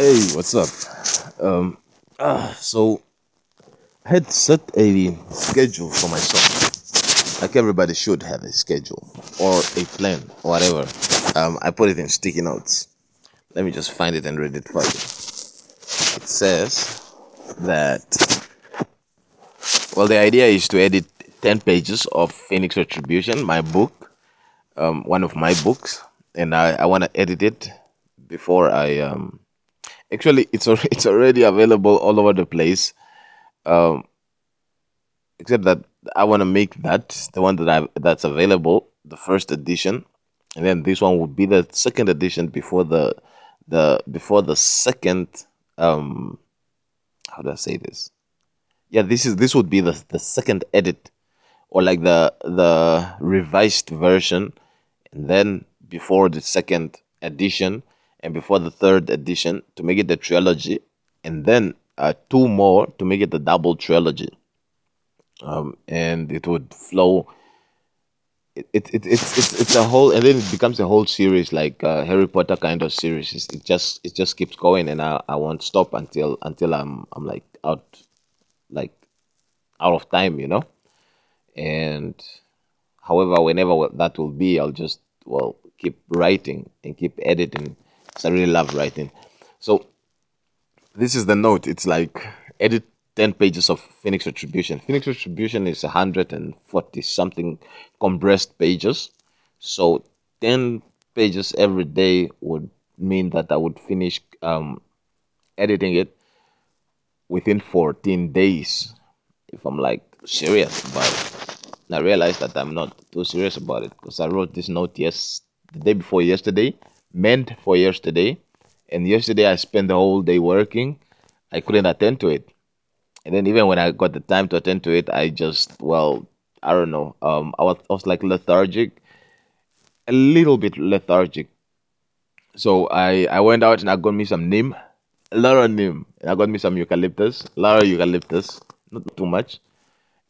Hey, what's up? Um, ah, so I had set a schedule for myself. Like everybody should have a schedule or a plan or whatever. Um, I put it in sticky notes. Let me just find it and read it for you. It says that, well, the idea is to edit 10 pages of Phoenix Retribution, my book, um, one of my books, and I, I want to edit it before I um, Actually, it's it's already available all over the place. Um, except that I want to make that the one that I that's available, the first edition, and then this one would be the second edition before the the before the second um how do I say this? Yeah, this is this would be the the second edit or like the the revised version, and then before the second edition, and before the third edition to make it the trilogy, and then uh, two more to make it the double trilogy. Um, and it would flow. It, it, it, it's, it's, it's a whole, and then it becomes a whole series like uh, Harry Potter kind of series. It's, it just it just keeps going, and I, I won't stop until until I'm I'm like out, like out of time, you know. And however, whenever that will be, I'll just well keep writing and keep editing. I really love writing. So this is the note. It's like edit 10 pages of Phoenix Retribution. Phoenix Retribution is 140 something compressed pages. So 10 pages every day would mean that I would finish um, editing it within 14 days. If I'm like serious about it. And I realized that I'm not too serious about it because I wrote this note yes the day before yesterday, meant for yesterday, and yesterday I spent the whole day working. I couldn't attend to it, and then even when I got the time to attend to it, I just well, I don't know. Um, I was I was like lethargic, a little bit lethargic. So I I went out and I got me some neem, a lot of neem, and I got me some eucalyptus, a lot of eucalyptus, not too much,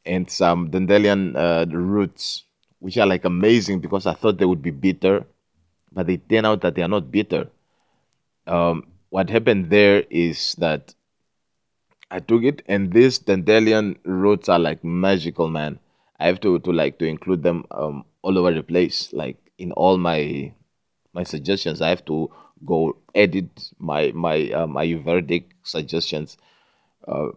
and some dandelion uh, roots, which are like amazing because I thought they would be bitter, but they turn out that they are not bitter. Um, what happened there is that I took it, and these dandelion roots are like magical, man. I have to to like to include them um all over the place, like in all my my suggestions. I have to go edit my my uh, my Ayurvedic suggestions. Uh,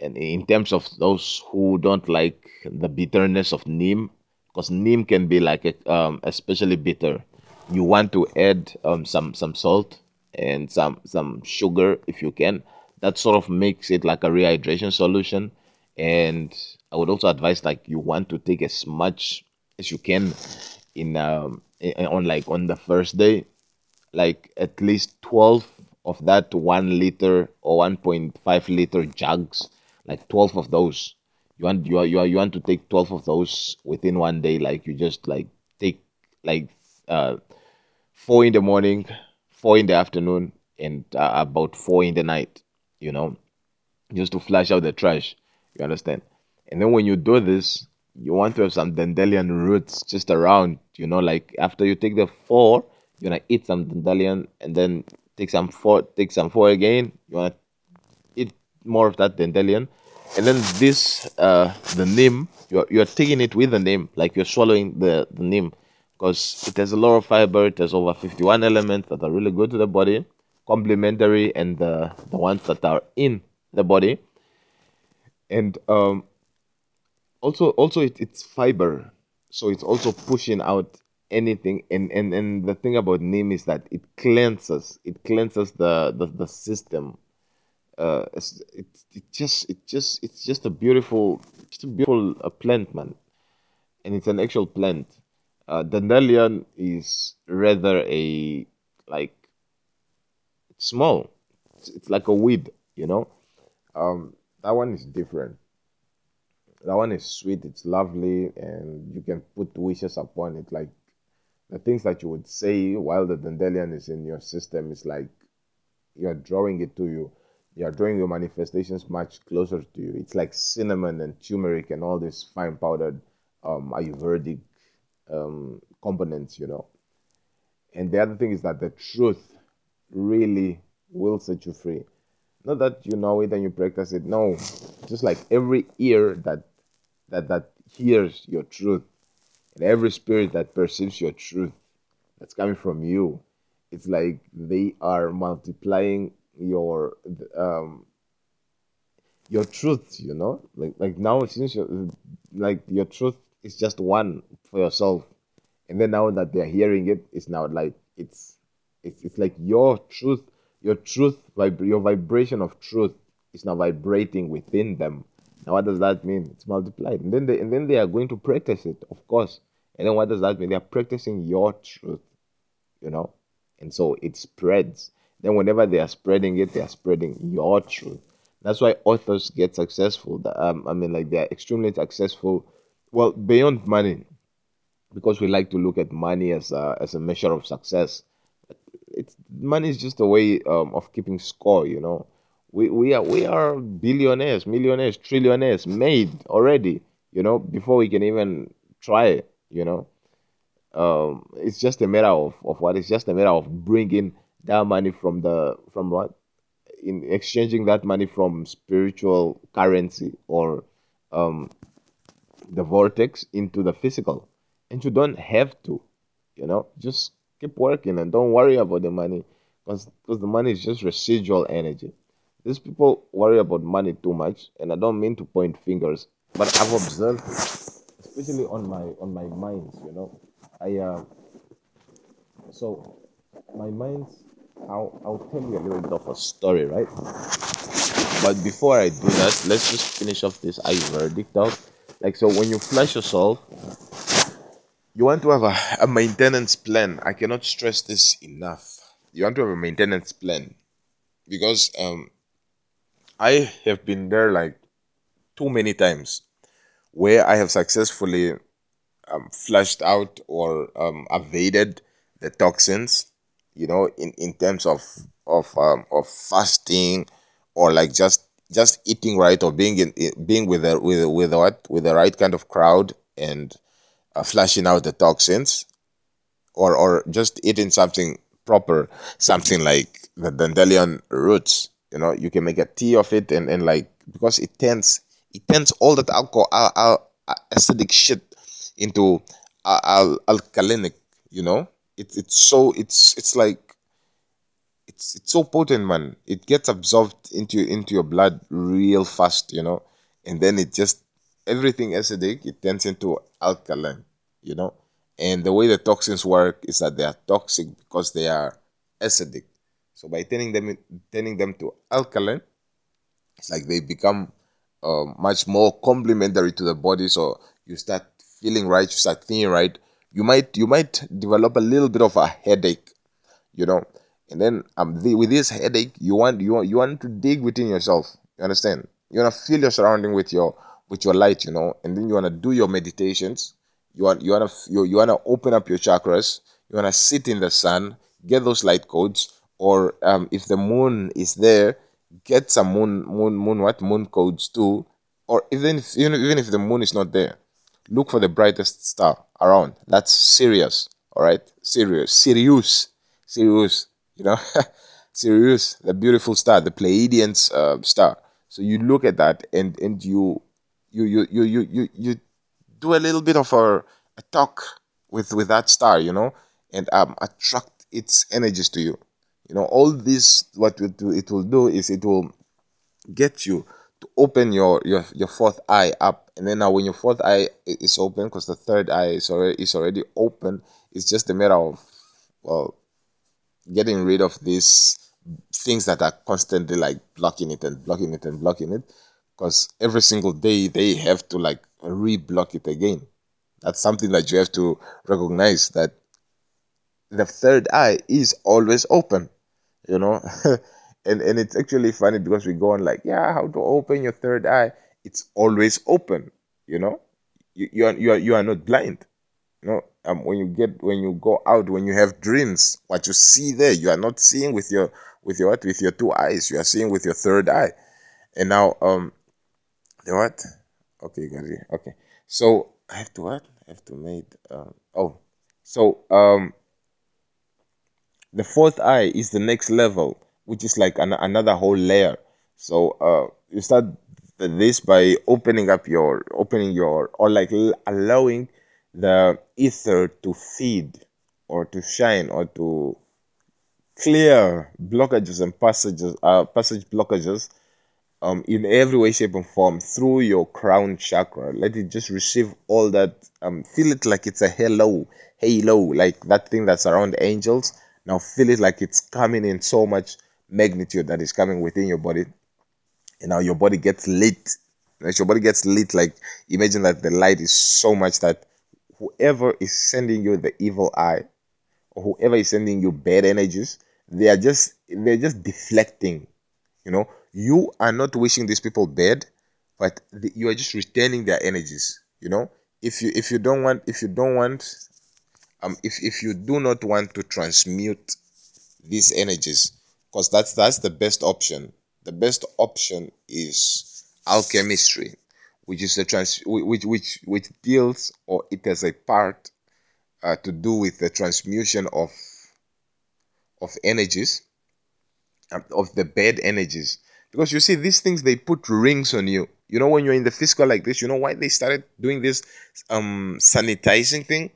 and in terms of those who don't like the bitterness of neem, because neem can be like a, um, especially bitter. You want to add um, some some salt and some some sugar if you can. That sort of makes it like a rehydration solution. And I would also advise like you want to take as much as you can in um on like on the first day, like at least twelve of that one liter or one point five liter jugs, like twelve of those. You want you are, you are, you want to take twelve of those within one day. Like you just like take like uh four in the morning, four in the afternoon, and uh, about four in the night. You know, just to flush out the trash. You understand? And then when you do this, you want to have some dandelion roots just around. You know, like after you take the four, you're gonna eat some dandelion, and then take some four, take some four again. You wanna eat more of that dandelion, and then this uh the neem. You're you're taking it with the neem, like you're swallowing the the neem, because it has a lot of fiber. It has over 51 elements that are really good to the body, complementary, and the the ones that are in the body. And um, also also it, it's fiber. So it's also pushing out anything. And, and and the thing about neem is that it cleanses it cleanses the the, the system. Uh it's, it, it just it just it's just a beautiful just a beautiful uh, plant man. And it's an actual plant uh dandelion is rather a like it's small it's, it's like a weed you know um that one is different that one is sweet, it's lovely, and you can put wishes upon it. Like the things that you would say while the dandelion is in your system is like you're drawing it to you. You're drawing your manifestations much closer to you. It's like cinnamon and turmeric and all this fine powdered um, Ayurvedic um, components, you know. And the other thing is that the truth really will set you free. Not that you know it and you practice it. No, just like every ear that that that hears your truth, and every spirit that perceives your truth, that's coming from you. It's like they are multiplying your um your truth. You know, like like now since you like your truth is just one for yourself, and then now that they're hearing it, it's now like it's it's it's like your truth your truth vib- your vibration of truth is now vibrating within them. Now what does that mean? It's multiplied. And then they and then they are going to practice it of course. And then what does that mean? They are practicing your truth you know? And so it spreads. Then whenever they are spreading it they are spreading your truth. That's why authors get successful. Um, i mean like they are extremely successful well beyond money because we like to look at money as a, as a measure of success it's money is just a way um, of keeping score you know. We, we are we are billionaires millionaires trillionaires made already you know before we can even try you know. Um, it's just a matter of, of what it's just a matter of bringing that money from the from what? In exchanging that money from spiritual currency or um, the vortex into the physical. And you don't have to you know? Just keep working and don't worry about the money because the money is just residual energy. These people worry about money too much and i don't mean to point fingers but i've observed especially on my on my minds you know? I uh so my minds I'll, I'll tell you a little bit of a story right? But before i do that let's just finish off this i verdict out like so when you flush yourself you want to have a, a maintenance plan. I cannot stress this enough. You want to have a maintenance plan because um, I have been there like too many times where I have successfully um, flushed out or um, evaded the toxins. You know, in, in terms of of um, of fasting or like just just eating right or being in, being with the with with what with the right kind of crowd and uh, flushing out the toxins or or just eating something proper something like the dandelion roots you know you can make a tea of it and, and like because it turns it tends all that alcohol uh, uh, acidic shit into uh, al- alkalinic you know? It's it's so it's it's like it's it's so potent man. It gets absorbed into into your blood real fast you know and then it just everything acidic it turns into alkaline you know? And the way the toxins work is that they are toxic because they are acidic. So by turning them turning them to alkaline it's like they become uh, much more complementary to the body. So you start feeling right you start feeling right. You might you might develop a little bit of a headache you know and then um the, with this headache you want you want you want to dig within yourself. You understand? You want to feel your surrounding with your with your light you know? And then you want to do your meditations. You want you want to you, you want to open up your chakras. You want to sit in the sun get those light codes. Or um, if the moon is there get some moon moon moon what? Moon codes too. Or even if even, even if the moon is not there look for the brightest star around. That's Sirius all right? Sirius Sirius Sirius you know? Sirius the beautiful star the Pleiadians uh, star. So you look at that and and you you you you you you, you do a little bit of a, a talk with with that star you know? And um attract its energies to you. You know all this what it it will do is it will get you to open your your, your fourth eye up. And then now when your fourth eye is open because the third eye is already is already open it's just a matter of well getting rid of these things that are constantly like blocking it and blocking it and blocking it because every single day they have to like re-block it again. That's something that you have to recognize that the third eye is always open you know? And and it's actually funny because we go on like yeah how to open your third eye? It's always open you know? You, you are you are you are not blind you know um, when you get when you go out when you have dreams what you see there you are not seeing with your with your with your two eyes. You are seeing with your third eye. And now um the what? Okay it okay. So i have to what? I have to make um oh so um the fourth eye is the next level which is like an, another whole layer. So uh, you start this by opening up your opening your or like allowing the ether to feed or to shine or to clear blockages and passages uh, passage blockages um, in every way shape and form through your crown chakra. Let it just receive all that um, feel it like it's a hello halo like that thing that's around angels. Now feel it like it's coming in so much magnitude that is coming within your body. And now your body gets lit. As your body gets lit like imagine that the light is so much that whoever is sending you the evil eye or whoever is sending you bad energies they are just they're just deflecting you know? You are not wishing these people bad but the, you are just retaining their energies you know? If you if you don't want if you don't want um if, if you do not want to transmute these energies because that's that's the best option. The best option is alchemistry which is a trans which which which deals or it has a part uh, to do with the transmutation of of energies um, of the bad energies. Because you see these things they put rings on you. You know when you're in the physical like this you know why they started doing this um sanitizing thing?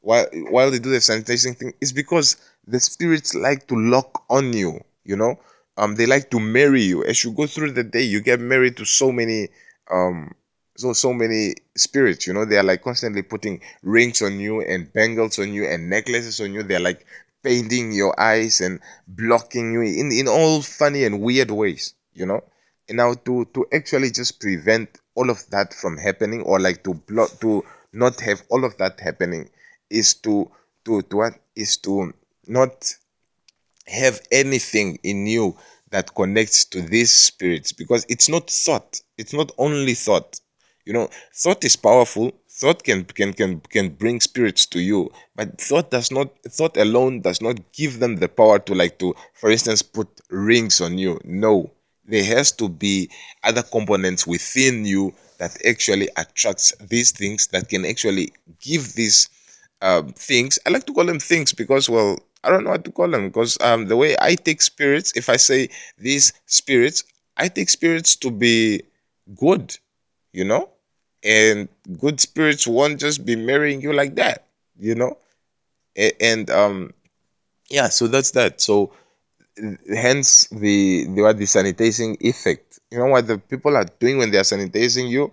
While while they do the sanitizing thing is because the spirits like to lock on you you know? Um they like to marry you. As you go through the day you get married to so many um so so many spirits you know they are like constantly putting rings on you and bangles on you and necklaces on you. They're like painting your eyes and blocking you in in all funny and weird ways you know. And now to to actually just prevent all of that from happening or like to block to not have all of that happening is to to to what? Is to not have anything in you that connects to these spirits because it's not thought. It's not only thought. You know thought is powerful. Thought can can can can bring spirits to you but thought does not thought alone does not give them the power to like to for instance put rings on you. No. There has to be other components within you that actually attracts these things that can actually give these um, things. I like to call them things because well I don't know what to call them because um, the way I take spirits, if I say these spirits, I take spirits to be good, you know, and good spirits won't just be marrying you like that, you know, and, um, yeah, so that's that. So hence the the what the sanitizing effect. You know what the people are doing when they are sanitizing you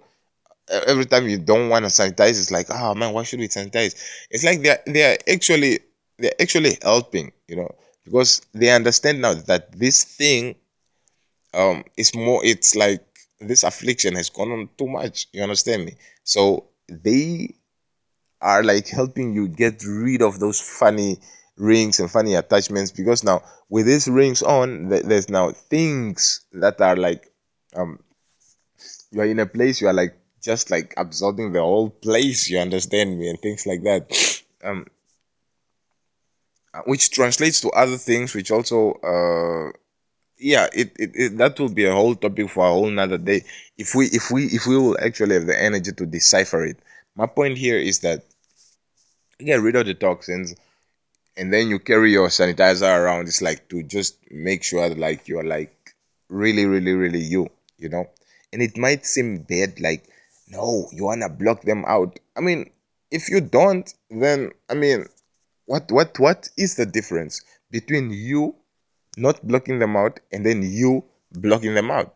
every time you don't want to sanitize, it's like, oh man, why should we sanitize? It's like they're they're actually they're actually helping, you know, because they understand now that this thing um is more it's like this affliction has gone on too much. You understand me? So they are like helping you get rid of those funny rings and funny attachments because now with these rings on there's now things that are like um you are in a place you are like just like absorbing the whole place you understand me and things like that um which translates to other things, which also, uh, yeah, it, it, it that will be a whole topic for a whole another day. If we if we if we will actually have the energy to decipher it. My point here is that get rid of the toxins, and then you carry your sanitizer around. It's like to just make sure that like you're like really, really, really you, you know. And it might seem bad, like no, you wanna block them out. I mean, if you don't, then I mean, what what what is the difference between you not blocking them out and then you blocking them out?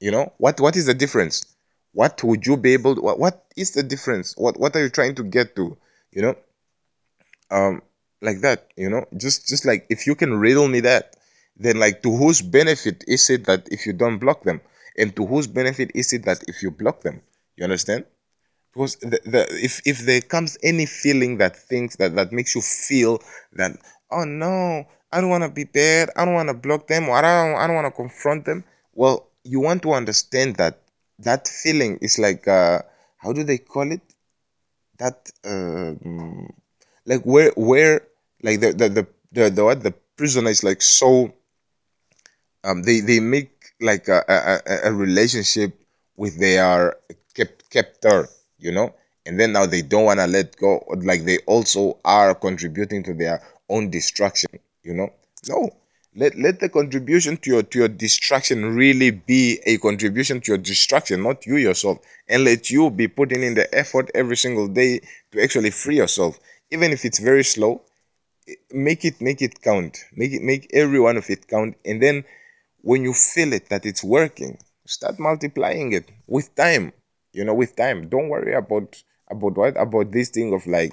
You know what what is the difference? What would you be able to, what, what is the difference? What what are you trying to get to? You know um like that you know just just like if you can riddle me that then like to whose benefit is it that if you don't block them? And to whose benefit is it that if you block them? You understand because the, the if if there comes any feeling that thinks that that makes you feel that oh no i don't want to be bad i don't want to block them or i don't i don't want to confront them well you want to understand that that feeling is like uh how do they call it? That um like where where like the the the the, the what the prisoner is like so um they they make like a a, a relationship with their kept captor you know? And then now they don't want to let go like they also are contributing to their own destruction you know? No. Let let the contribution to your to your destruction really be a contribution to your destruction not you yourself and let you be putting in the effort every single day to actually free yourself. Even if it's very slow eh, make it make it count. Make it make every one of it count and then when you feel it that it's working start multiplying it with time you know with time don't worry about about what about this thing of like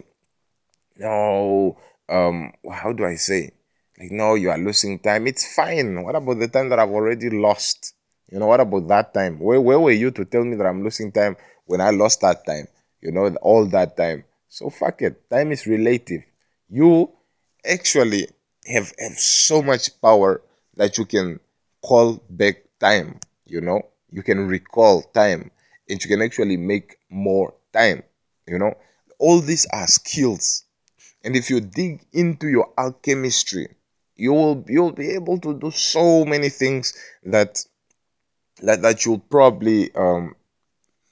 no um how do i say like, no, you are losing time. It's fine. What about the time that I've already lost? You know, what about that time? Where, where were you to tell me that I'm losing time when I lost that time? You know, all that time. So fuck it. Time is relative. You actually have, have so much power that you can call back time. You know, you can recall time and you can actually make more time. You know, all these are skills. And if you dig into your alchemistry, you will you'll be able to do so many things that that that you'll probably um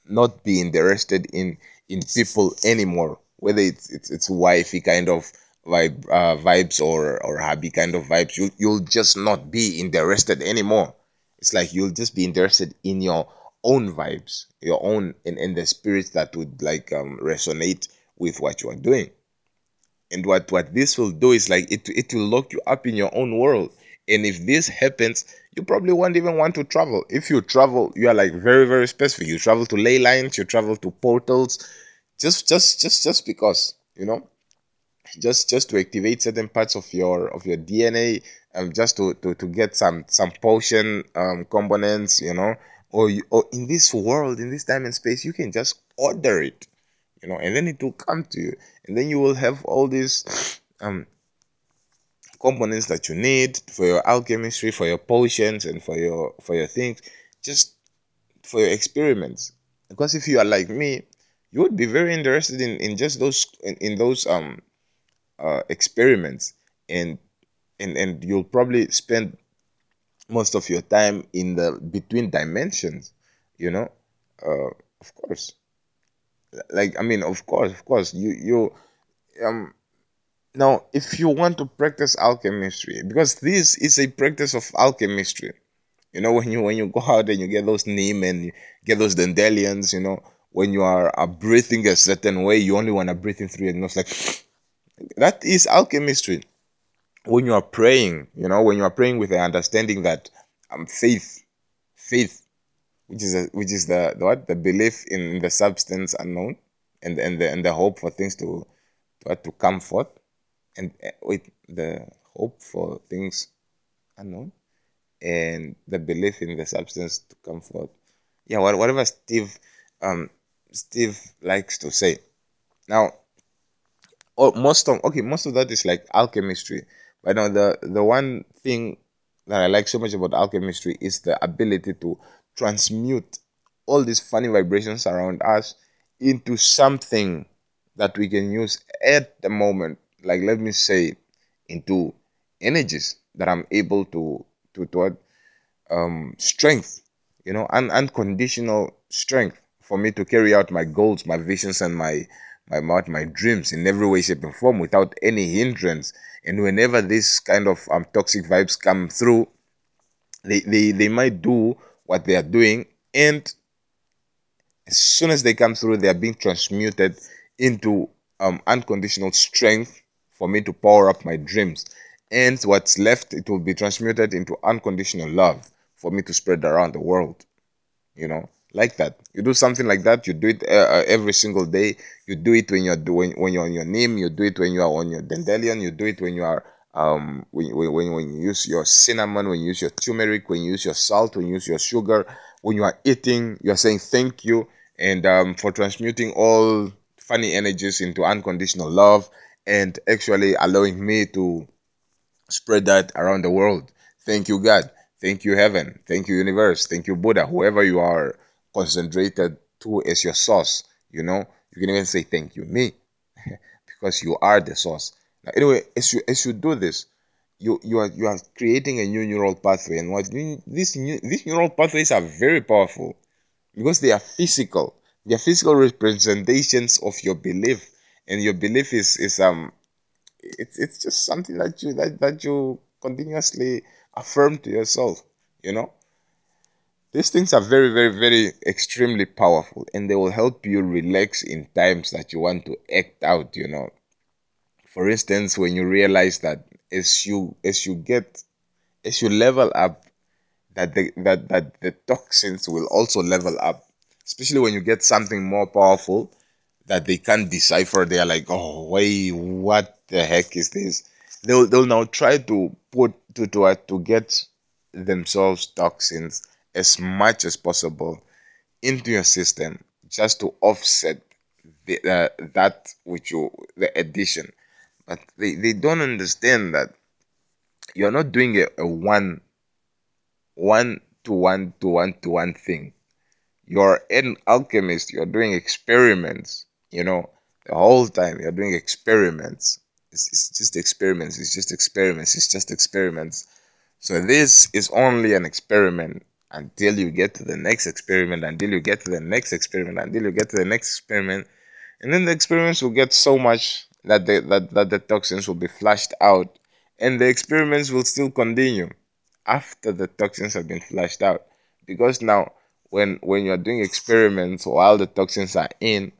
not be interested in in people anymore whether it's it's, it's wifey kind of vibe uh, vibes or or hubby kind of vibes you you'll just not be interested anymore it's like you'll just be interested in your own vibes your own in, in the spirits that would like um resonate with what you are doing and what, what this will do is like it, it will lock you up in your own world. And if this happens, you probably won't even want to travel. If you travel, you are like very, very specific. You travel to ley lines, you travel to portals, just just just just because, you know, just just to activate certain parts of your of your DNA, um, just to, to, to get some some potion um components, you know, or you, or in this world, in this time and space, you can just order it you know, and then it will come to you, and then you will have all these um components that you need for your alchemistry, for your potions, and for your for your things, just for your experiments. Because if you are like me, you would be very interested in, in just those in, in those um uh, experiments, and and and you'll probably spend most of your time in the between dimensions. You know, uh, of course like i mean of course of course you you um now if you want to practice alchemistry because this is a practice of alchemistry you know when you when you go out and you get those neem and you get those dandelions you know when you are uh, breathing a certain way you only want to breathe in through your nose like that is alchemistry when you are praying you know when you are praying with the understanding that um faith faith which is a, which is the, the what? The belief in the substance unknown and and the and the hope for things to to, to come forth and uh, with the hope for things unknown and the belief in the substance to come forth. Yeah whatever steve um steve likes to say. Now oh, most of okay most of that is like alchemistry but now the the one thing that i like so much about alchemistry is the ability to transmute all these funny vibrations around us into something that we can use at the moment like let me say into energies that i'm able to to to um strength you know un- unconditional strength for me to carry out my goals my visions and my my my, my dreams in every way shape and form without any hindrance. And whenever this kind of um toxic vibes come through they they, they might do what they are doing. And as soon as they come through they are being transmuted into um, unconditional strength for me to power up my dreams. And what's left it will be transmuted into unconditional love for me to spread around the world you know like that you do something like that you do it uh, uh every single day you do it when you're doing when you're on your neem. you do it when you are on your dandelion you do it when you are um, when, when, when you use your cinnamon, when you use your turmeric, when you use your salt, when you use your sugar, when you are eating, you are saying thank you and um, for transmuting all funny energies into unconditional love and actually allowing me to spread that around the world. Thank you, God. Thank you, heaven. Thank you, universe. Thank you, Buddha. Whoever you are concentrated to as your source, you know, you can even say thank you, me, because you are the source. Now, anyway, as you as you do this, you you are you are creating a new neural pathway, and what these new, these neural pathways are very powerful because they are physical. They are physical representations of your belief, and your belief is is um, it's it's just something that you that, that you continuously affirm to yourself, you know. These things are very, very, very extremely powerful and they will help you relax in times that you want to act out, you know. For instance, when you realize that as you as you get as you level up that the that, that the toxins will also level up. Especially when you get something more powerful that they can't decipher. They are like, oh wait, what the heck is this? They'll they'll now try to put to to uh, to get themselves toxins as much as possible into your system just to offset the, uh, that which you the addition. But they, they don't understand that you're not doing a, a one one to one to one to one thing. You're an alchemist. You're doing experiments you know the whole time you're doing experiments. It's, it's just experiments. It's just experiments. It's just experiments. So this is only an experiment until you get to the next experiment, until you get to the next experiment, until you get to the next experiment. And then the experiments will get so much that the, that, that the toxins will be flushed out. And the experiments will still continue after the toxins have been flushed out. Because now, when, when you're doing experiments while the toxins are in,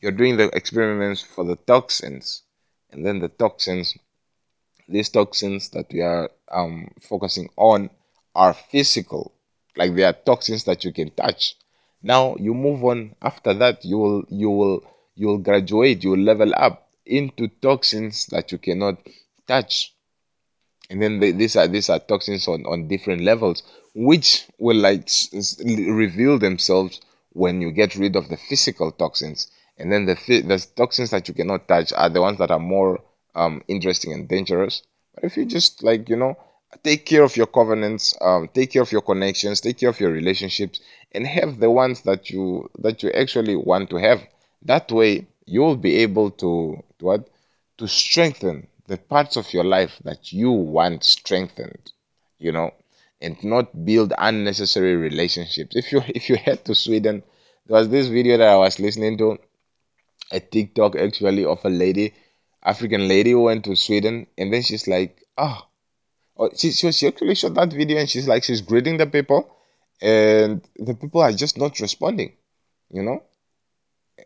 you're doing the experiments for the toxins. And then the toxins, these toxins that we are um, focusing on, are physical like there are toxins that you can touch. Now you move on. After that you will you will you will graduate you will level up into toxins that you cannot touch. And then these are these are toxins on on different levels which will like reveal themselves when you get rid of the physical toxins. And then the the toxins that you cannot touch are the ones that are more um, interesting and dangerous. But if you just like you know take care of your covenants um, take care of your connections take care of your relationships and have the ones that you that you actually want to have. That way you will be able to, to what? To strengthen the parts of your life that you want strengthened you know and not build unnecessary relationships. If you if you head to sweden there was this video that i was listening to a tiktok actually of a lady african lady who went to sweden and then she's like Oh, she, she, she actually shot that video and she's like she's greeting the people and the people are just not responding you know?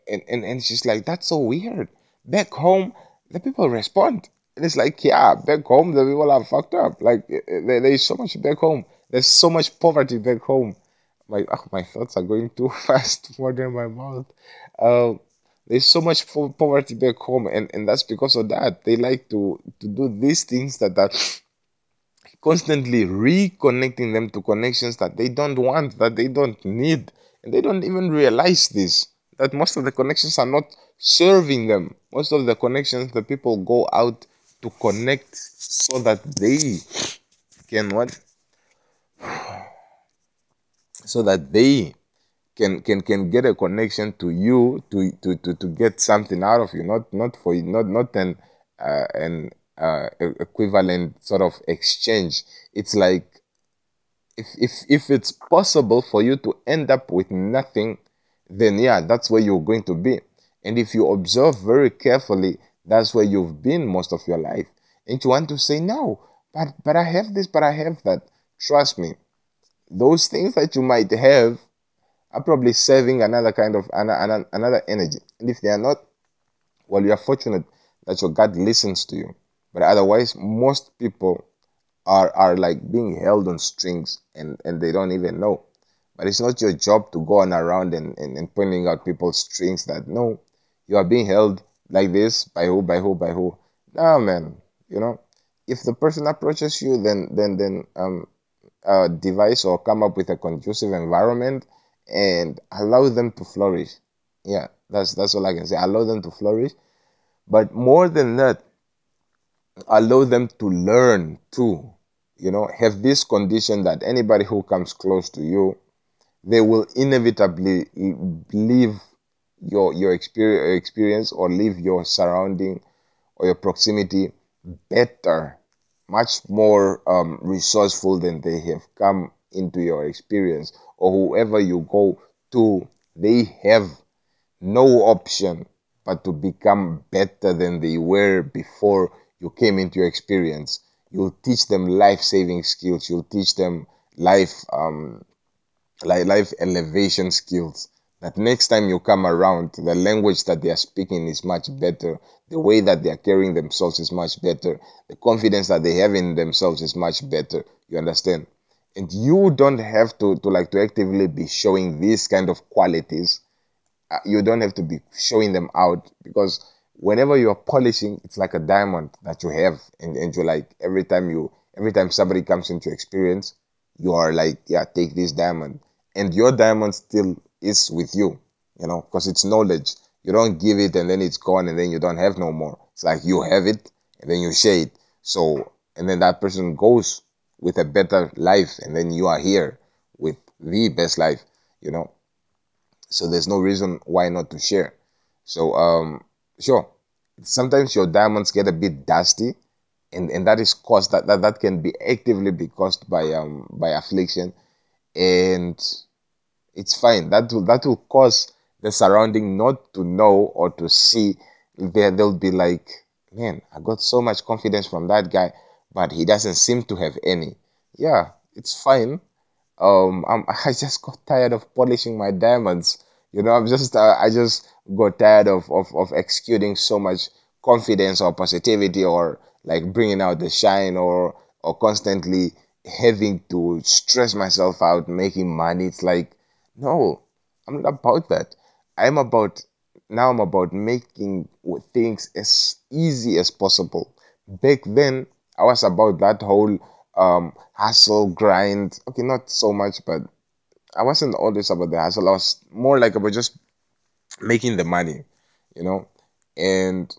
And, and and she's like that's so weird. Back home the people respond. And it's like yeah back home the people are fucked up. Like eh, eh, there, there's so much back home. There's so much poverty back home. My oh, my thoughts are going too fast more than my mouth. Uh, there's so much poverty back home and, and that's because of that. They like to to do these things that that constantly reconnecting them to connections that they don't want, that they don't need. And they don't even realize this that most of the connections are not serving them. Most of the connections, the people go out to connect so that they can what? So that they can can can get a connection to you to to to, to get something out of you, not not for not not an uh, an uh, equivalent sort of exchange. It's like if, if if it's possible for you to end up with nothing, then yeah, that's where you're going to be. And if you observe very carefully, that's where you've been most of your life. And you want to say, no, but but I have this, but I have that. Trust me, those things that you might have are probably serving another kind of another, another energy. And if they are not, well, you are fortunate that your God listens to you. But otherwise, most people are are like being held on strings and, and they don't even know. But it's not your job to go on around and, and, and pointing out people's strings that no, you are being held like this by who, by who, by who. No man, you know. If the person approaches you then then then um uh, device or come up with a conducive environment and allow them to flourish. Yeah, that's that's all I can say. Allow them to flourish. But more than that, allow them to learn too. You know, have this condition that anybody who comes close to you, they will inevitably leave your your experience or leave your surrounding or your proximity better, much more um, resourceful than they have come into your experience, or whoever you go to, they have no option but to become better than they were before you came into your experience. you'll teach them life saving skills you'll teach them life um like life elevation skills. That next time you come around the language that they are speaking is much better. The way that they are carrying themselves is much better. The confidence that they have in themselves is much better. You understand? And you don't have to, to like to actively be showing these kind of qualities. Uh, you don't have to be showing them out because whenever you're polishing it's like a diamond that you have. And, and you're like every time you every time somebody comes into experience you are like yeah take this diamond. And your diamond still is with you you know because it's knowledge. You don't give it and then it's gone and then you don't have no more. It's like you have it and then you share it. So and then that person goes with a better life and then you are here with the best life you know. So there's no reason why not to share. So um sure sometimes your diamonds get a bit dusty and and that is caused that that, that can be actively be caused by um by affliction and it's fine that will that will cause the surrounding not to know or to see there they'll be like man i got so much confidence from that guy but he doesn't seem to have any. Yeah, it's fine. Um, I'm, I just got tired of polishing my diamonds. You know, I'm just, uh, I just got tired of, of, of executing so much confidence or positivity or like bringing out the shine or, or constantly having to stress myself out making money. It's like, no, I'm not about that. I'm about, now I'm about making things as easy as possible. Back then, I was about that whole um, hustle grind. Okay, not so much, but I wasn't always about the hustle. I was more like about just making the money, you know, and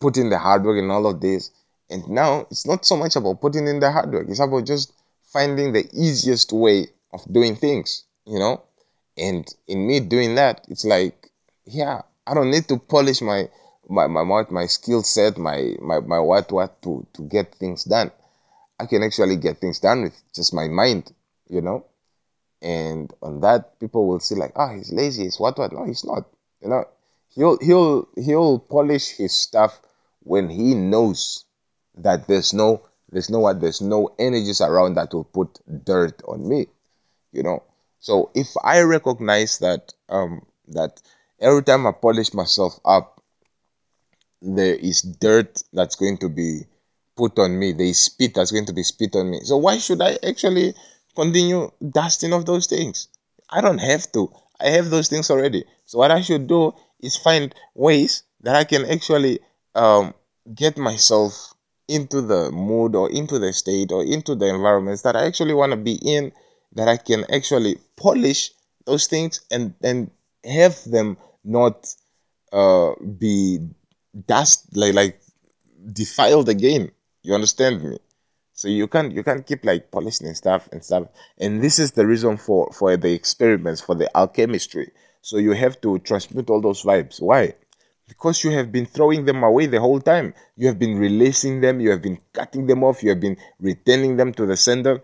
putting the hard work in all of this. And now it's not so much about putting in the hard work. It's about just finding the easiest way of doing things, you know. And in me doing that, it's like, yeah, I don't need to polish my my my my, my skill set, my, my my what what to to get things done. I can actually get things done with just my mind, you know. And on that, people will see like, ah, oh, he's lazy, he's what what. No, he's not. You know, he'll he'll he'll polish his stuff when he knows that there's no there's no what there's no energies around that will put dirt on me, you know. So if I recognize that um that every time I polish myself up there is dirt that's going to be put on me. There is spit that's going to be spit on me. So why should I actually continue dusting off those things? I don't have to. I have those things already. So what I should do is find ways that I can actually um, get myself into the mood or into the state or into the environments that I actually want to be in, that I can actually polish those things and and have them not uh, be dust like like defile the game. You understand me? So you can't you can't keep like polishing and stuff and stuff. And this is the reason for for the experiments for the alchemistry. So you have to transmute all those vibes. Why? Because you have been throwing them away the whole time. You have been releasing them. You have been cutting them off. You have been returning them to the sender.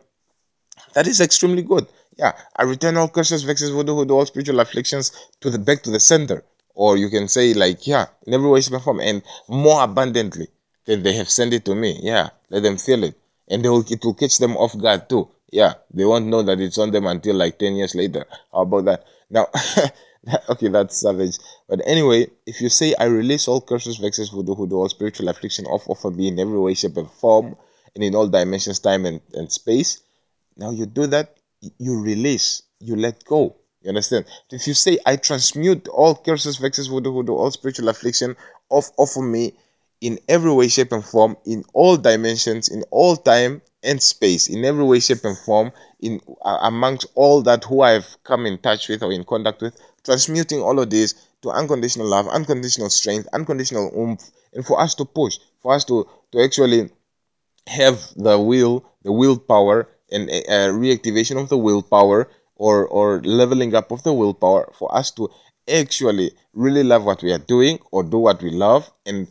That is extremely good. Yeah, I return all curses, vexes, voodoo, hoodoo, all spiritual afflictions to the back to the sender or you can say like yeah in every way shape and form and more abundantly than they have sent it to me yeah let them feel it and they will it will catch them off guard too. Yeah they won't know that it's on them until like 10 years later. How about that? Now okay that's savage. But anyway if you say i release all curses vexes voodoo hoodoo all spiritual affliction off of me in every way shape and form and in all dimensions time and, and space now you do that you release you let go. You understand? If you say, I transmute all curses, vexes, voodoo, hoodoo, all spiritual affliction off, off of me in every way, shape, and form, in all dimensions, in all time and space, in every way, shape, and form, in uh, amongst all that who I've come in touch with or in contact with, transmuting all of this to unconditional love, unconditional strength, unconditional oomph, and for us to push, for us to, to actually have the will, the willpower, and a, uh, a reactivation of the willpower or or leveling up of the willpower for us to actually really love what we are doing or do what we love and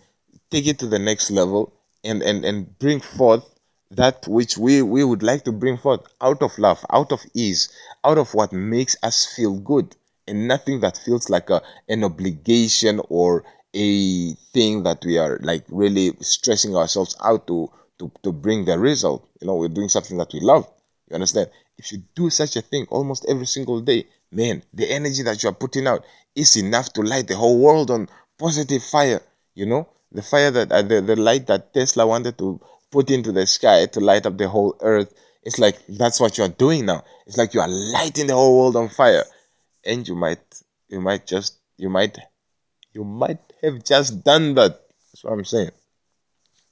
take it to the next level and and and bring forth that which we we would like to bring forth out of love out of ease out of what makes us feel good and nothing that feels like a an obligation or a thing that we are like really stressing ourselves out to to, to bring the result. You know, we're doing something that we love. You understand? If you do such a thing almost every single day, man, the energy that you are putting out is enough to light the whole world on positive fire. You know, the fire that uh, the, the light that Tesla wanted to put into the sky to light up the whole earth. It's like that's what you are doing now. It's like you are lighting the whole world on fire, and you might you might just you might you might have just done that. That's what I'm saying.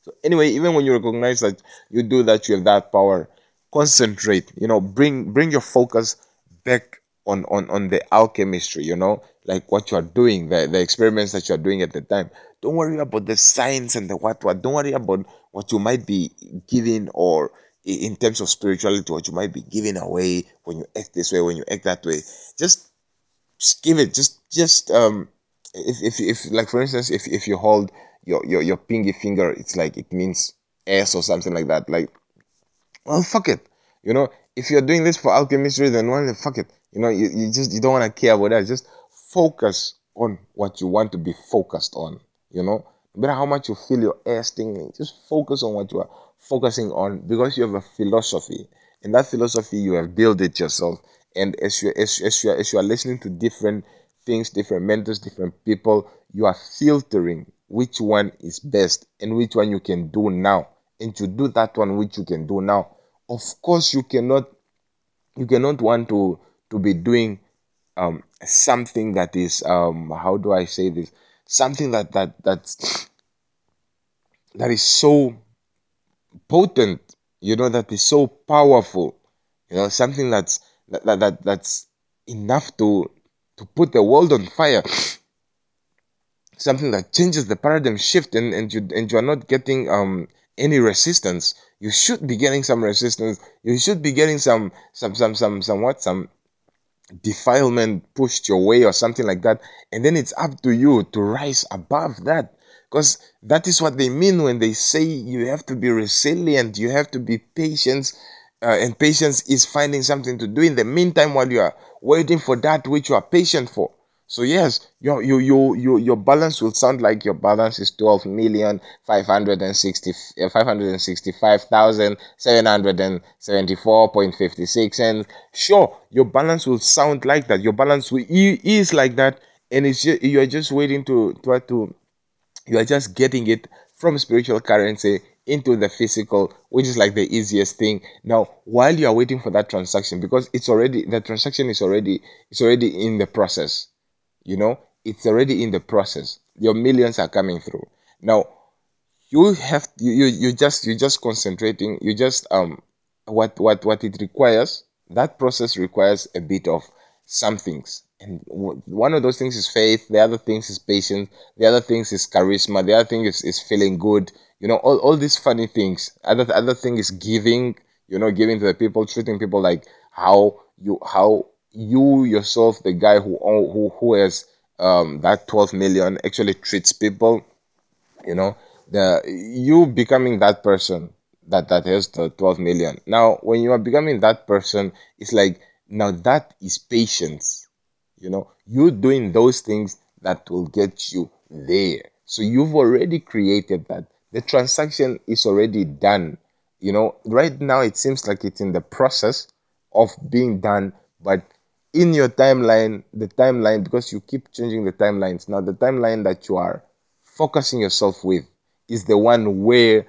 So anyway, even when you recognize that you do that, you have that power. Concentrate. You know, bring bring your focus back on on on the alchemistry. You know, like what you are doing, the the experiments that you are doing at the time. Don't worry about the science and the what what. Don't worry about what you might be giving or in terms of spirituality, what you might be giving away when you act this way, when you act that way. Just, just give it. Just just um if if if like for instance if if you hold your your your pinky finger, it's like it means S or something like that. Like, well, fuck it. You know, if you're doing this for alchemistry, then well, fuck it. You know, you, you just you don't want to care about that. Just focus on what you want to be focused on. You know, no matter how much you feel your ass tingling, just focus on what you are focusing on because you have a philosophy. And that philosophy you have built it yourself. And as you as, as you as you are listening to different things, different mentors, different people, you are filtering which one is best and which one you can do now. And to do that one which you can do now. Of course you cannot you cannot want to to be doing um something that is um how do I say this? Something that that that's that is so potent, you know, that is so powerful, you know, something that's that, that, that that's enough to to put the world on fire. Something that changes the paradigm shift and, and you and you are not getting um any resistance. You should be getting some resistance. You should be getting some some some some some what some defilement pushed your way or something like that. And then it's up to you to rise above that. Because that is what they mean when they say you have to be resilient, you have to be patient, uh, and patience is finding something to do in the meantime while you are waiting for that which you are patient for. So yes, your your your your, your balance will sound like your balance is twelve million five hundred and sixty uh, five hundred and sixty five thousand seven hundred and seventy four point fifty six, and sure, your balance will sound like that. Your balance will, is like that, and it's just, you are just waiting to try to you are just getting it from spiritual currency into the physical, which is like the easiest thing. Now, while you are waiting for that transaction, because it's already the transaction is already it's already in the process. You know, it's already in the process. Your millions are coming through. Now, you have you you, you just you just concentrating. You just um what what what it requires. That process requires a bit of some things and one of those things is faith the other things is patience the other things is charisma the other thing is, is feeling good you know all, all these funny things other other thing is giving you know giving to the people treating people like how you how you yourself the guy who who who has um that 12 million actually treats people you know the you becoming that person that that has the 12 million now when you are becoming that person it's like now that is patience you know, you doing those things that will get you there. So you've already created that. The transaction is already done. You know, right now it seems like it's in the process of being done, but in your timeline, the timeline, because you keep changing the timelines, now the timeline that you are focusing yourself with is the one where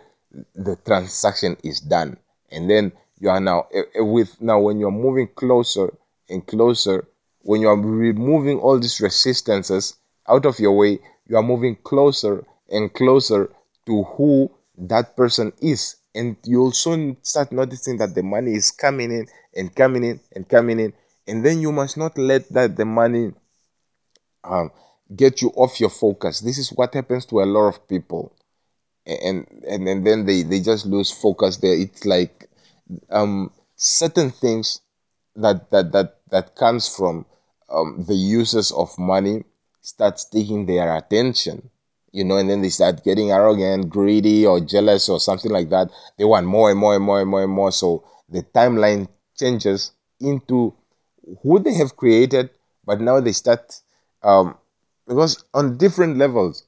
the transaction is done. And then you are now eh, eh, with now when you're moving closer and closer when you are removing all these resistances out of your way, you are moving closer and closer to who that person is. And you'll soon start noticing that the money is coming in and coming in and coming in. And then you must not let that the money um, get you off your focus. This is what happens to a lot of people. And and, and then they, they just lose focus there. It's like um, certain things that that that that comes from um, the users of money starts taking their attention you know and then they start getting arrogant greedy or jealous or something like that they want more and more and more and more and more so the timeline changes into who they have created but now they start um, because on different levels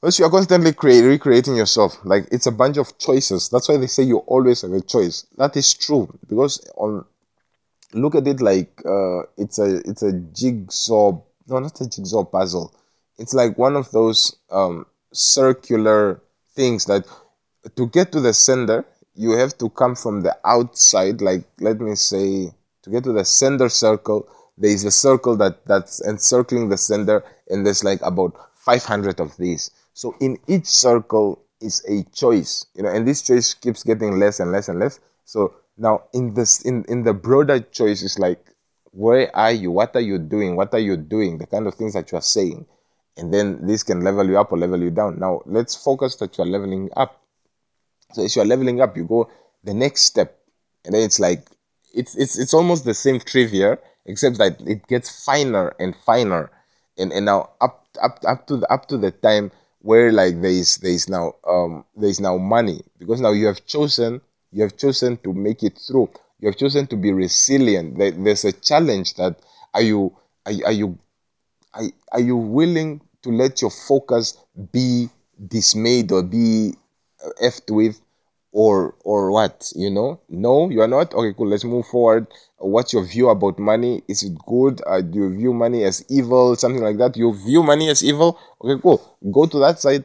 Because you are constantly create, recreating yourself. Like it's a bunch of choices. That's why they say you always have a choice. That is true. Because on look at it like uh, it's a it's a jigsaw no not a jigsaw puzzle. It's like one of those um, circular things that to get to the center you have to come from the outside like let me say to get to the center circle there is a circle that that's encircling the center and there's like about 500 of these. So in each circle is a choice you know and this choice keeps getting less and less and less. So now in this in in the broader choice is like where are you? What are you doing? What are you doing? The kind of things that you are saying. And then this can level you up or level you down. Now let's focus that you are leveling up. So as you're leveling up, you go the next step, and then it's like it's it's it's almost the same trivia, except that it gets finer and finer, and and now up up up to the up to the time where like there is there is now um there is now money because now you have chosen you have chosen to make it through. You have chosen to be resilient. There's a challenge that are you are, are you are, are you willing to let your focus be dismayed or be effed with or or what you know? No you are not? Okay cool. Let's move forward. What's your view about money? Is it good? Uh, do you view money as evil? Something like that. You view money as evil? Okay cool. Go to that side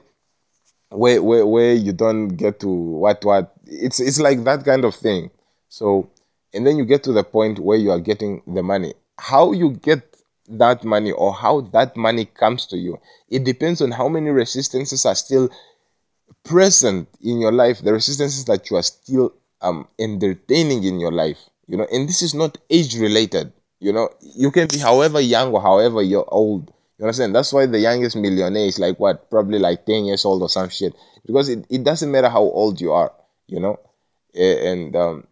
where where, where you don't get to what what. It's it's like that kind of thing. So and then you get to the point where you are getting the money. How you get that money or how that money comes to you it depends on how many resistances are still present in your life, the resistances that you are still um, entertaining in your life, you know, and this is not age related. You know, you can be however young or however you're old. You understand? That's why the youngest millionaire is like what, probably like 10 years old or some shit. Because it, it doesn't matter how old you are, you know? And um,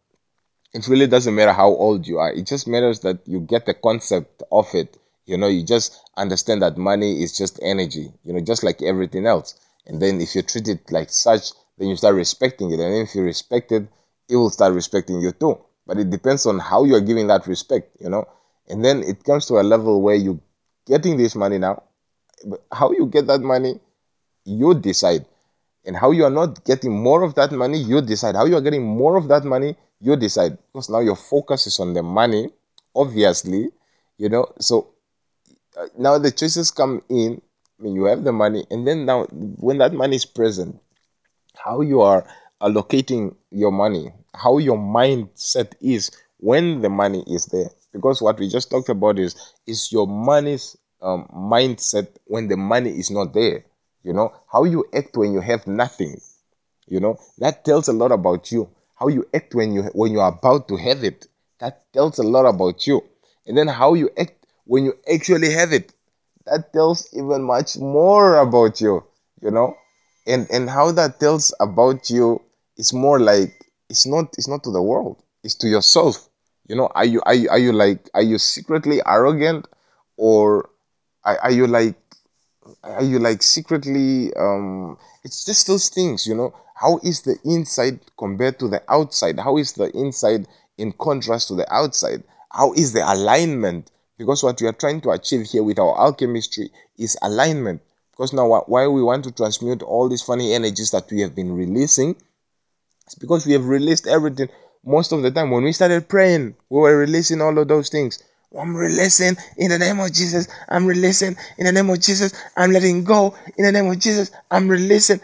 it really doesn't matter how old you are. It just matters that you get the concept of it. You know, you just understand that money is just energy, you know, just like everything else. And then if you treat it like such, then you start respecting it. And if you respect it, it will start respecting you too. But it depends on how you are giving that respect, you know. And then it comes to a level where you're getting this money now. How you get that money, you decide. And how you are not getting more of that money, you decide. How you are getting more of that money, you decide. Because now your focus is on the money, obviously, you know. So uh, now the choices come in I mean, you have the money, and then now when that money is present, how you are allocating your money, how your mindset is when the money is there. Because what we just talked about is is your money's um, mindset when the money is not there. You know how you act when you have nothing. You know that tells a lot about you. How you act when you when you are about to have it. That tells a lot about you. And then how you act when you actually have it that tells even much more about you you know? And and how that tells about you is more like it's not it's not to the world it's to yourself. You know are you are you, are you like are you secretly arrogant or are, are you like are you like secretly um it's just those things you know? How is the inside compared to the outside? How is the inside in contrast to the outside? How is the alignment because what we are trying to achieve here with our alchemistry is alignment. Because now, why we want to transmute all these funny energies that we have been releasing, it's because we have released everything. Most of the time, when we started praying, we were releasing all of those things. I'm releasing in the name of Jesus. I'm releasing in the name of Jesus. I'm letting go in the name of Jesus. I'm releasing,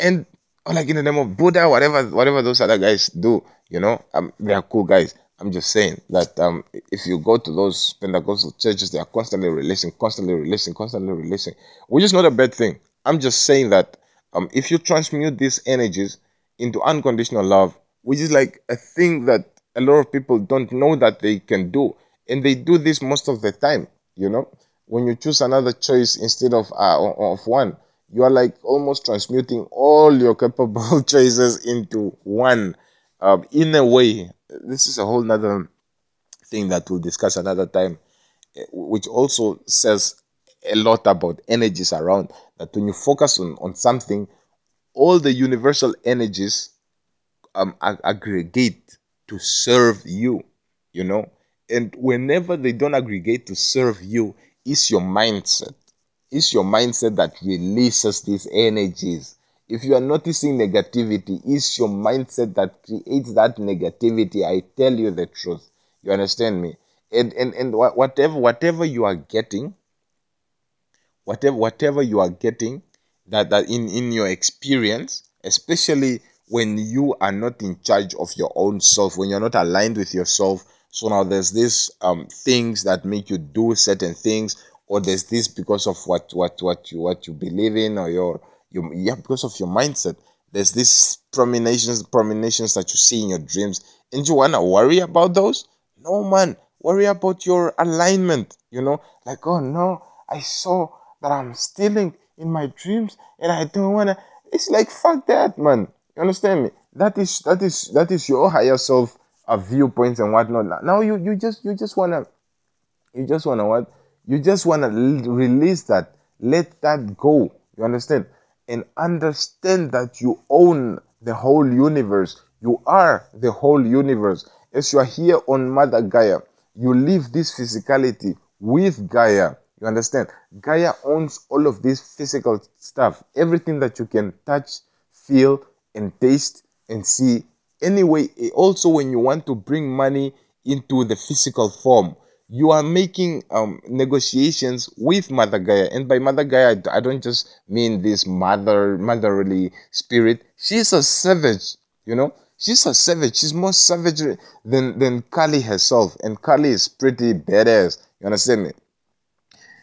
and like in the name of Buddha, whatever, whatever those other guys do, you know, um, they are cool guys. I'm just saying that um, if you go to those Pentecostal churches, they are constantly releasing, constantly releasing, constantly releasing, which is not a bad thing. I'm just saying that um, if you transmute these energies into unconditional love, which is like a thing that a lot of people don't know that they can do, and they do this most of the time. You know, when you choose another choice instead of uh, of one, you are like almost transmuting all your capable choices into one. Um, in a way, this is a whole nother thing that we'll discuss another time, eh, which also says a lot about energies around. That when you focus on, on something, all the universal energies um, ag- aggregate to serve you, you know. And whenever they don't aggregate to serve you, it's your mindset. it's your mindset that releases these energies. If you are noticing negativity, it's your mindset that creates that negativity. I tell you the truth. You understand me? And and, and whatever whatever you are getting, whatever whatever you are getting, that, that in, in your experience, especially when you are not in charge of your own self, when you're not aligned with yourself. So now there's this um things that make you do certain things, or there's this because of what what what you what you believe in or your you yeah because of your mindset. There's these premonitions premonitions that you see in your dreams, and you wanna worry about those? No man, worry about your alignment. You know, like oh no, I saw that I'm stealing in my dreams and I don't wanna it's like fuck that man. You understand me? That is that is that is your higher self a viewpoints and whatnot. Now you you just you just wanna you just wanna what? You just wanna release that. Let that go. You understand? And understand that you own the whole universe. You are the whole universe. As you are here on Mother Gaia, you live this physicality with Gaia. You understand? Gaia owns all of this physical stuff. Everything that you can touch, feel, and taste and see. Anyway, also when you want to bring money into the physical form, you are making um, negotiations with Mother Gaia. And by Mother Gaia, I don't just mean this mother, motherly spirit. She's a savage, you know. She's a savage. She's more savage than, than Kali herself. And Kali is pretty badass. You understand me?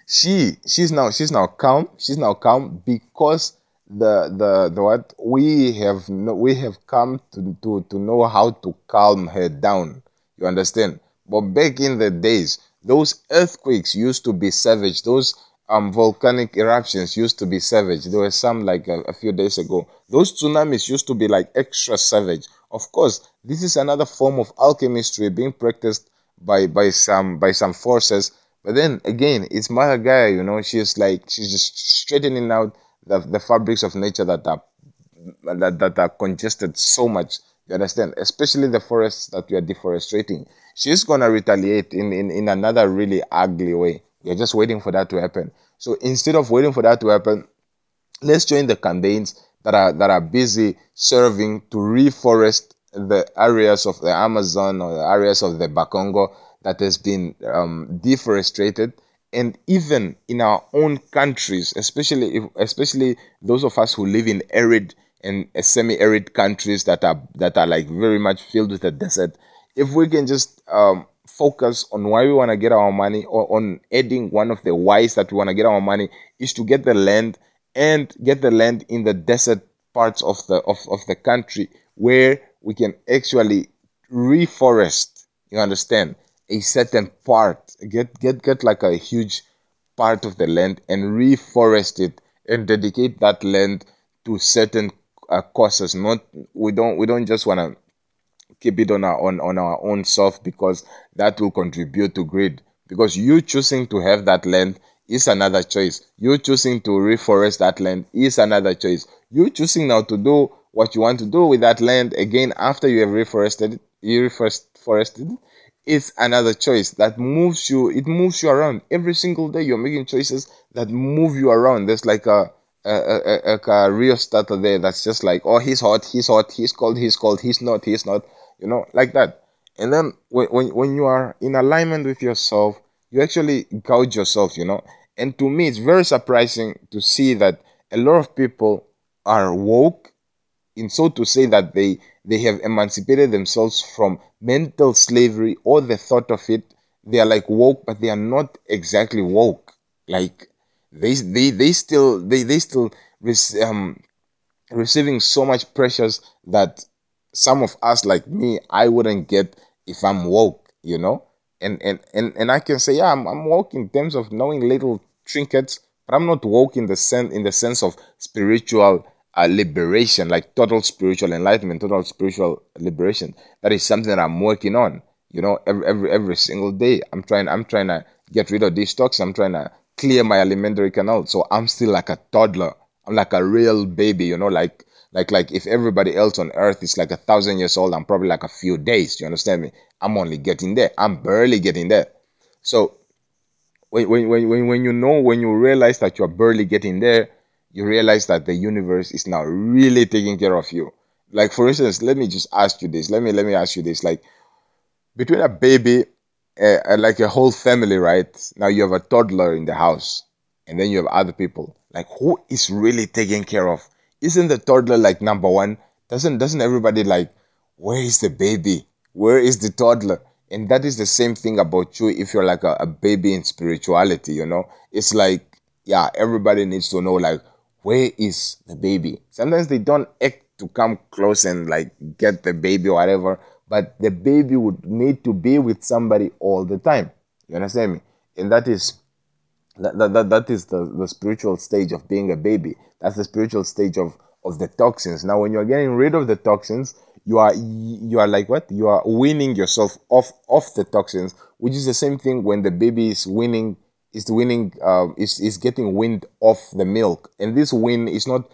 she she's now she's now calm she's now calm because the the the what we have no, we have come to, to to know how to calm her down you understand but back in the days those earthquakes used to be savage. Those um volcanic eruptions used to be savage. There were some like a, a few days ago. Those tsunamis used to be like extra savage. Of course this is another form of alchemistry being practiced by by some by some forces. But then again, it's Mother Gaia, you know, she's like she's just straightening out the, the fabrics of nature that are that, that are congested so much. You understand? Especially the forests that we are deforesting. She's gonna retaliate in, in, in another really ugly way. You're just waiting for that to happen. So instead of waiting for that to happen, let's join the campaigns that are that are busy serving to reforest the areas of the Amazon or the areas of the Bakongo that has been um, deforested and even in our own countries especially if, especially those of us who live in arid and semi-arid countries that are that are like very much filled with a desert if we can just um, focus on why we want to get our money or on adding one of the whys that we want to get our money is to get the land and get the land in the desert parts of the of, of the country where we can actually reforest you understand a certain part, get get get like a huge part of the land and reforest it and dedicate that land to certain uh, causes. Not we don't we don't just want to keep it on our on, on our own self because that will contribute to greed. Because you choosing to have that land is another choice. You choosing to reforest that land is another choice. You choosing now to do what you want to do with that land again after you have reforested you reforested is another choice that moves you it moves you around every single day you're making choices that move you around there's like a a, a, a, real starter there that's just like oh he's hot he's hot he's cold he's cold he's not he's not you know like that and then when, when, when you are in alignment with yourself you actually gouge yourself you know and to me it's very surprising to see that a lot of people are woke in so to say that they they have emancipated themselves from mental slavery or the thought of it. They are like woke, but they are not exactly woke. Like they they they still they they still um receiving so much pressures that some of us like me I wouldn't get if I'm woke, you know. And and and and I can say yeah I'm I'm woke in terms of knowing little trinkets, but I'm not woke in the sense in the sense of spiritual uh, liberation, like total spiritual enlightenment, total spiritual liberation. That is something that I'm working on. You know, every every every single day, I'm trying. I'm trying to get rid of these toxins. I'm trying to clear my alimentary canal. So I'm still like a toddler. I'm like a real baby. You know, like like like if everybody else on earth is like a thousand years old, I'm probably like a few days. You understand me? I'm only getting there. I'm barely getting there. So when, when, when, when you know when you realize that you're barely getting there you realize that the universe is now really taking care of you like for instance let me just ask you this let me let me ask you this like between a baby like a whole family right? Now you have a toddler in the house and then you have other people. Like who is really taking care of? Isn't the toddler like number one? Doesn't doesn't everybody like where is the baby? Where is the toddler? And that is the same thing about you if you're like a, a baby in spirituality you know? It's like yeah everybody needs to know like where is the baby? Sometimes they don't act to come close and like get the baby or whatever but the baby would need to be with somebody all the time. You understand me? And that is that, that, that, is the, the spiritual stage of being a baby. That's the spiritual stage of of the toxins. Now when you're getting rid of the toxins you are you are like what? You are winning yourself off off the toxins which is the same thing when the baby is winning is winning um, is is getting wind off the milk. And this win is not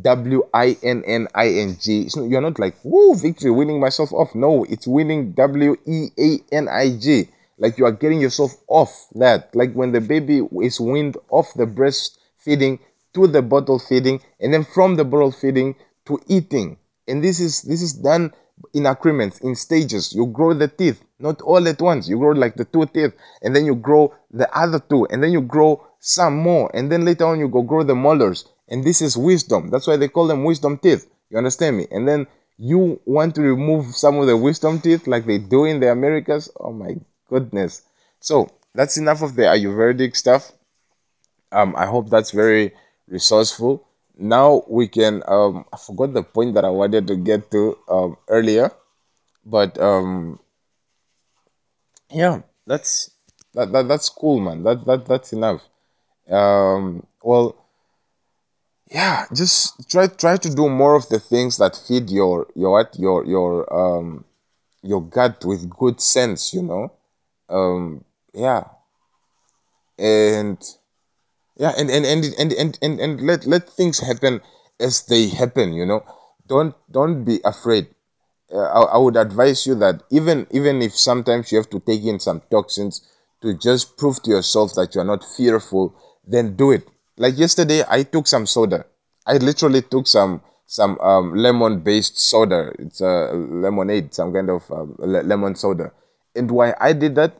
W I N N I N G. You're not like, woo, victory, winning myself off. No, it's winning W E A N I G. Like you are getting yourself off that. Like when the baby is weaned off the breast feeding to the bottle feeding, and then from the bottle feeding to eating. And this is this is done in increments, in stages. You grow the teeth, not all at once. You grow like the two teeth, and then you grow the other two, and then you grow some more, and then later on you go grow the molars and this is wisdom. That's why they call them wisdom teeth. You understand me? And then you want to remove some of the wisdom teeth like they do in the Americas. Oh my goodness. So that's enough of the Ayurvedic stuff. Um, I hope that's very resourceful. Now we can um I forgot the point that I wanted to get to um earlier. But um yeah, that's that, that that's cool man. That that that's enough. Um well yeah just try try to do more of the things that feed your your your your um your gut with good sense you know? Um yeah. And yeah and and and and and, and, and let let things happen as they happen you know? Don't don't be afraid. Uh, I, I would advise you that even even if sometimes you have to take in some toxins to just prove to yourself that you're not fearful then do it like yesterday, I took some soda. I literally took some some um, lemon based soda. It's a lemonade, some kind of um, le- lemon soda. And why I did that?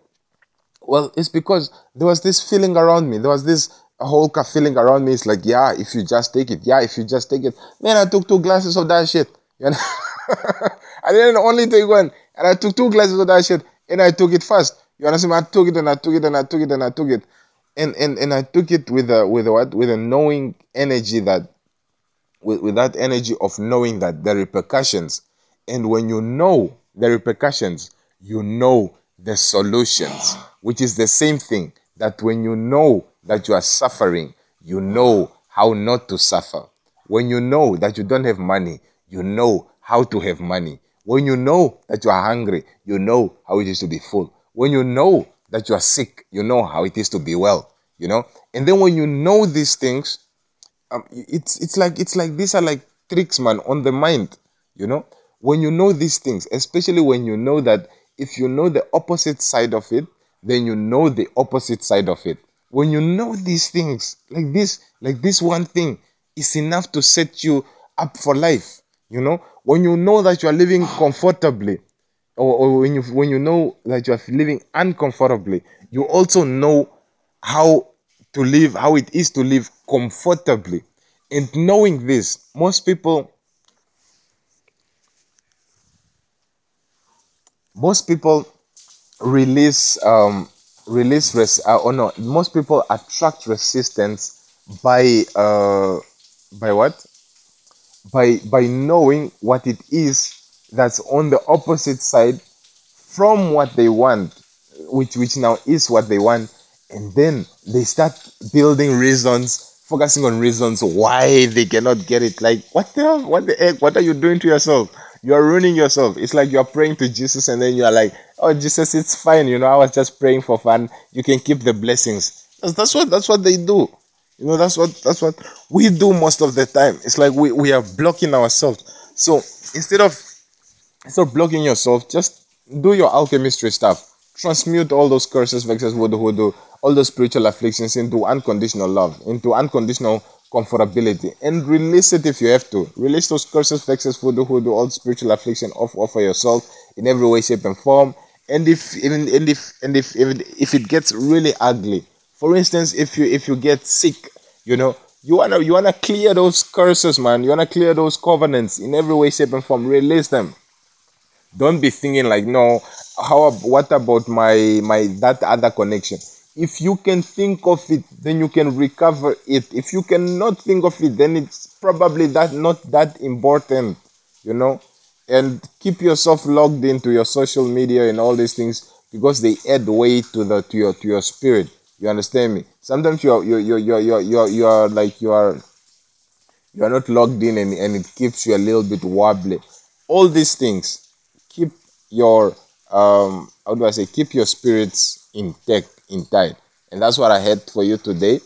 Well, it's because there was this feeling around me. There was this whole feeling around me. It's like, yeah, if you just take it, yeah, if you just take it. Man, I took two glasses of that shit. You know? I didn't only take one, and I took two glasses of that shit, and I took it fast. You understand? I took it and I took it and I took it and I took it and and and I took it with a with a what with a knowing energy that with, with that energy of knowing that the repercussions. And when you know the repercussions you know the solutions which is the same thing that when you know that you are suffering you know how not to suffer. When you know that you don't have money you know how to have money. When you know that you are hungry you know how it is to be full. When you know that you are sick, you know how it is to be well, you know. And then when you know these things, um, it's it's like it's like these are like tricks, man, on the mind, you know. When you know these things, especially when you know that if you know the opposite side of it, then you know the opposite side of it. When you know these things, like this, like this one thing, is enough to set you up for life. You know, when you know that you are living comfortably, or, or when you when you know that you are living uncomfortably, you also know how to live, how it is to live comfortably. And knowing this, most people most people release um release res uh, or no most people attract resistance by uh by what by by knowing what it is that's on the opposite side from what they want, which which now is what they want, and then they start building reasons, focusing on reasons why they cannot get it. Like what the hell? What the heck? What are you doing to yourself? You are ruining yourself. It's like you're praying to Jesus, and then you are like, "Oh, Jesus, it's fine. You know, I was just praying for fun. You can keep the blessings." That's, that's what that's what they do. You know, that's what that's what we do most of the time. It's like we, we are blocking ourselves. So instead of of blocking yourself, just do your alchemistry stuff. Transmute all those curses, vexes, voodoo, hoodoo, all those spiritual afflictions into unconditional love, into unconditional comfortability, and release it if you have to. Release those curses, vexes, voodoo, hoodoo, all the spiritual affliction off, off of yourself in every way, shape, and form. And if even and if and if if, if it gets really ugly, for instance, if you if you get sick, you know, you wanna you wanna clear those curses, man. You wanna clear those covenants in every way, shape, and form. Release them. Don't be thinking like, no, how what about my my that other connection? If you can think of it, then you can recover it. If you cannot think of it, then it's probably that not that important, you know. And keep yourself logged into your social media and all these things because they add weight to the to your to your spirit. You understand me? Sometimes you're you're you're you're you're, you're, you're like you are you are not logged in and, and it keeps you a little bit wobbly. All these things keep your um how do I say keep your spirits intact intact. And that's what I had for you today.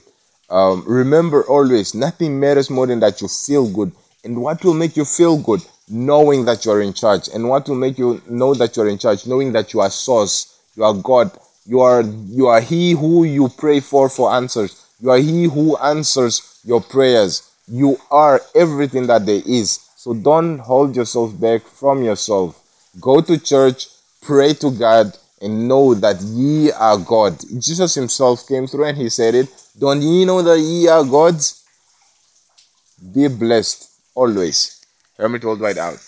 Um, remember always nothing matters more than that you feel good. And what will make you feel good? Knowing that you're in charge. And what will make you know that you're in charge? Knowing that you are source, you are God, you are you are he who you pray for for answers. You are he who answers your prayers. You are everything that there is. So don't hold yourself back from yourself. Go to church, pray to God, and know that ye are God. Jesus himself came through and he said it. Don't ye know that ye are gods? Be blessed always. Hermit Worldwide out.